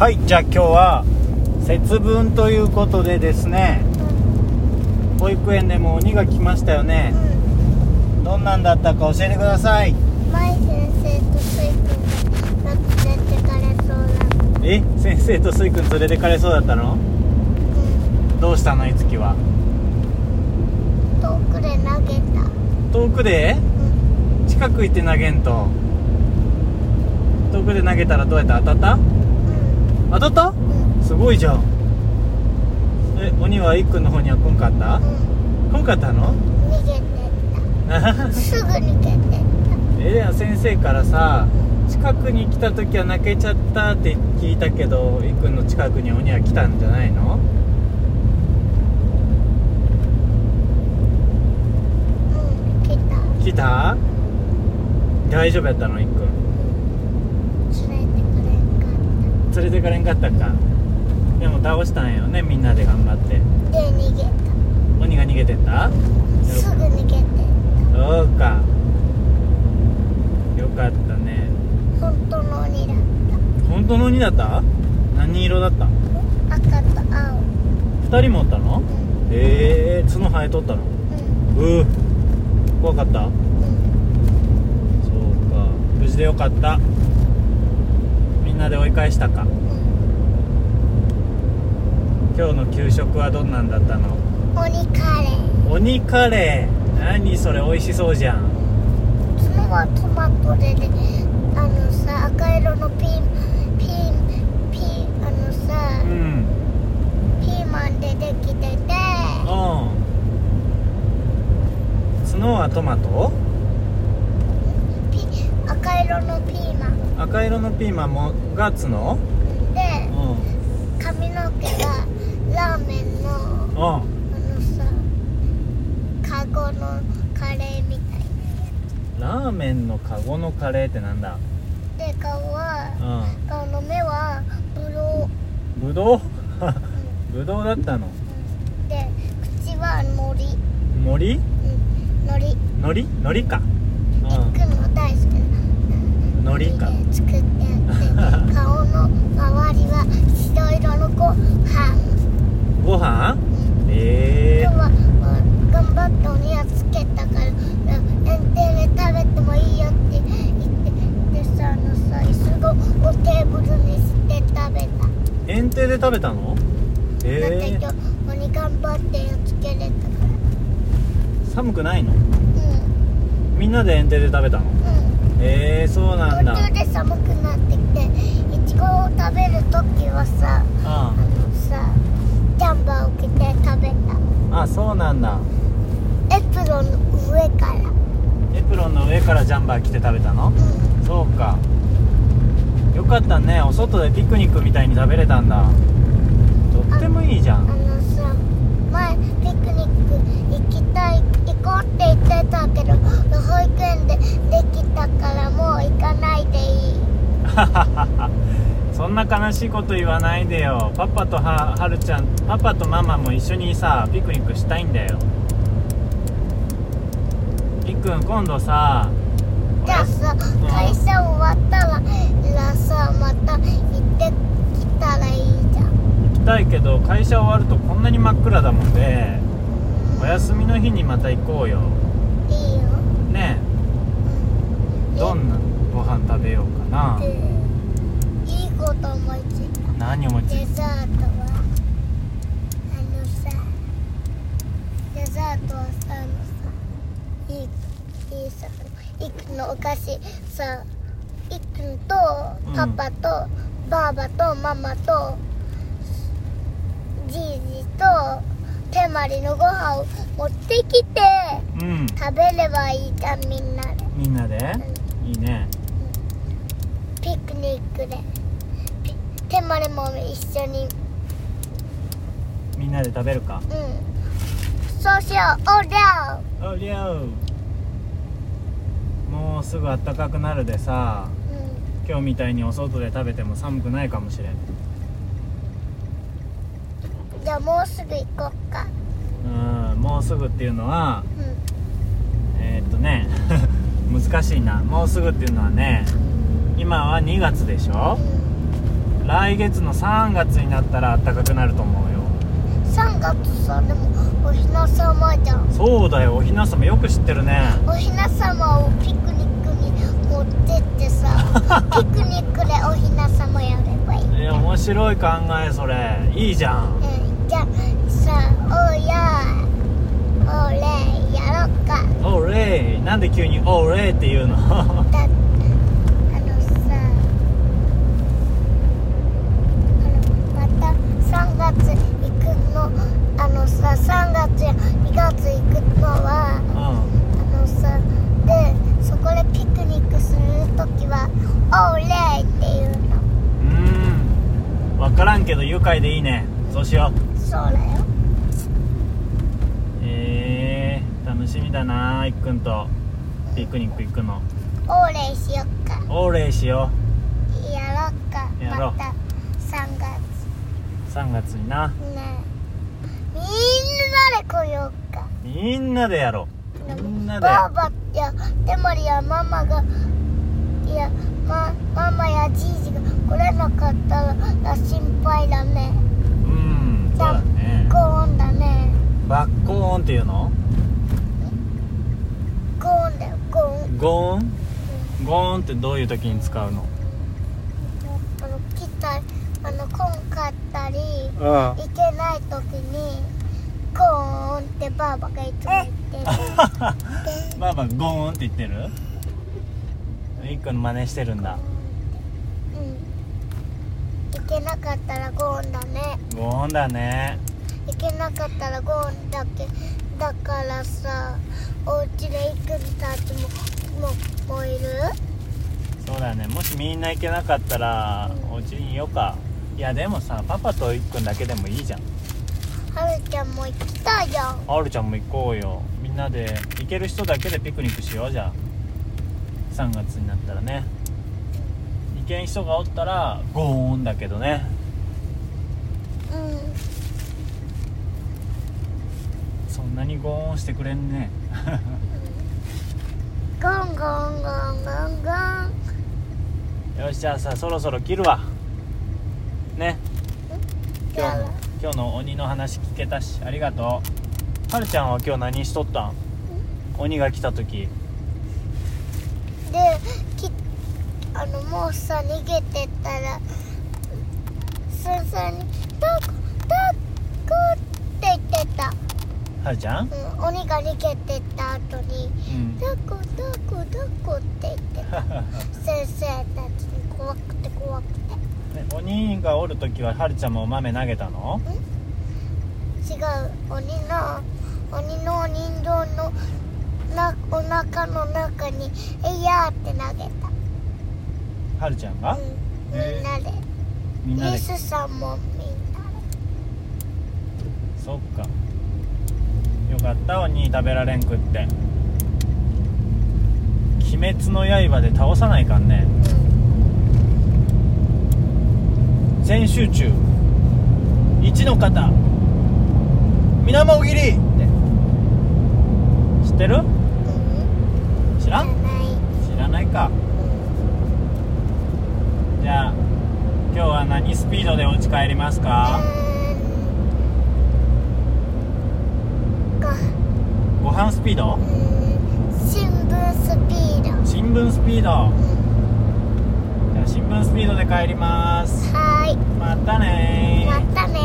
はいじゃあ今日は節分ということでですね保育園でも鬼が来ましたよね。どんなんだったか教えてください。舞先生とスイ君が連れてかれそうな。え先生とスイくん連れてかれそうだったの？うん。どうしたのいつきは？遠くで投げた。遠くで？うん。近く行って投げんと。遠くで投げたらどうやって当たった？うん当たった？うんすごいじゃん。え鬼はいっくんの方には来んかった？うん。来んかったの？逃げてった。すぐ逃げてっえでも先生からさ近くに来た時は泣けちゃったって聞いたけどいっくんの近くに鬼は来たんじゃないの？たうん来た。来た？大丈夫やったの？いっくん連れてかれんかったか。でも倒したんよねみんなで頑張って。たで逃げ鬼が逃げてった？たすぐ逃げて。っそうか。よかったね。た本当の鬼だっ本当の鬼だった？何色だったた？赤と青。二人もおったの？うん。へえ角生えとったの？うん。うー怖かった。うん。そうか。無事でよかったなで追い返したか。今日の給食はどんなんだったの？鬼カレー。鬼カレー。何それ美味しそうじゃん。角はトマトでねあのさ赤色のピーピーピーあのさうん。ピーマンでできてて。うん。角はトマトピ赤色のピーマン赤色のピーマンもが角でうん。髪の毛がラーメンのうん。あのさカゴのカレーみたいラーメンのカゴのカレーってなんだ？で顔はう顔の目はブロんぶどうー、ぶどうだったの？うん。で口はのり、森うん、のりのりのりかいっくんの大好きうんのりか。で作ってあって顔の周りは白色のご飯、ご飯？うん。ええ今日はうん頑張って鬼はつけたからうん園庭で食べてもいいよって言ってでさあのさ椅子をテーブルにして食べた、園庭で食べたの？だってえ今日鬼頑張ってやっつけれたから。ー、寒くないの？うみんなで園庭で食べたの？んうんえー、そうなんだ。途中で寒くなってきていちごを食べる時はさああ。のさジャンバーを着て食べた。あそうなんだ。エプロンの上から。エプロンの上からジャンバー着て食べたの？うん。そうか。よかったね。お外でピクニックみたいに食べれたんだ。とってもいいじゃあんのさ前ピクニック行きたい行こうって言ってたけど保育園でできたからもう行かないでいいそんな悲しいこと言わないでよ。パパとははるちゃんパパとママも一緒にさピクニックしたいんだよ。いっくん今度さじゃあさ会社終わったららさまた行ってきたらいいじゃん。行きたいけど会社終わるとこんなに真っ暗だもんでお休みの日にまた行こうよ。いいよ。ねえ。どんなご飯食べようかなでいいこと思いついた何思いついデザートはあのさデザートはさあのさいいいいさいくのお菓子。さいくんとうんパパと、ばあばとママとじいじと手まりのご飯を持ってきてうん。食べればいいじゃんみんなで。みんなで？いいね。ピクニックで。ピ手まりも一緒に。みんなで食べるか？うん。そうしよう。おりゃおりゃうもうすぐ暖かくなるでさ。う今日みたいにお外で食べても寒くないかもしれん。んじゃあもうすぐ行こっか。うん。もうすぐっていうのはうん。えーっとね 難しいな。もうすぐっていうのはね今は2月でしょ？うん来月の3月になったら暖かくなると思うよ。3月さでもおひなさまじゃん。そうだよおひなさまよく知ってるね。おひなさまをピクニックに持ってってさ ピクニックでおひなさまやればいい。え面白い考えそれ。いいじゃん。うんじゃあさおやおれやろっか。オーレイなんで急にオーレイって言うの？だあのさあのまた3月行くのあのさ3月や2月行くのはうあのさでそこでピクニックするときは「オーレイ!」っていうの。んうーん。分からんけど愉快でいいね。そうしよう。そうだよ。えー、楽しみだないっくんと。ピクニック行くの。オーレイしよっか。オーレイしよやろっか。やろう。また3う3月にな。月ねみんなで来ようか。みんなでやろう。みんなでばあばやでもりやママがいやまママやじいじが来れなかったら心配だね。うんそうだね。ゴーンだね。バッコーンっていうの？ゴーンだよゴーンゴーンゴーンってどういう時に使うのあの来たあの来んかったりあ行けない時にゴーンってばあばがいつも言ってる。ばあばゴーンって言ってる？いっくんの真似してるんだ。うん。行けなかったらゴーンだね。ゴーンだね。行けなかったらゴーンだけ。だからさお家で行くたちもももういる？そうだね。もしみんな行けなかったらお家にいようかいやでもさパパといっくんだけでもいいじゃん。はるちゃんも行きたいじゃんあるちゃんも行こうよ。みんなで行ける人だけでピクニックしようじゃあ3月になったらね。行けん人がおったらゴーンだけどね。うん。そんなにゴーンしてくれんね。ゴンゴンゴンゴンゴン。よしじゃあさそろそろ切るわね。今日今日の鬼の話聞けたしありがとう。はるちゃんは今日何しとったん？鬼が来た時。できあのもうさ逃げてったらすんさんに「タコタコ」って言ってた、はるちゃん？うん、鬼が逃げてった後にうん「タコタコタコ」って言ってた 先生たちに怖くて怖くてね鬼がおる時ははるちゃんもお豆投げたの？違う鬼の鬼の人形のなお腹の中に「えいやー」って投げた。はるちゃんが、うん、みんなで。みんなで。イエスさんもみんなそっか。よかった鬼食べられんくって。鬼滅の刃で倒さないかんね。で、うん、全集中一の方水面切り。って知ってる？うん知らん？知らないか。じゃあ今日は何スピードでお家帰りますか？ご飯スピード？新聞スピード。新聞スピード。じゃあ新聞スピードで帰りますい。またねまたね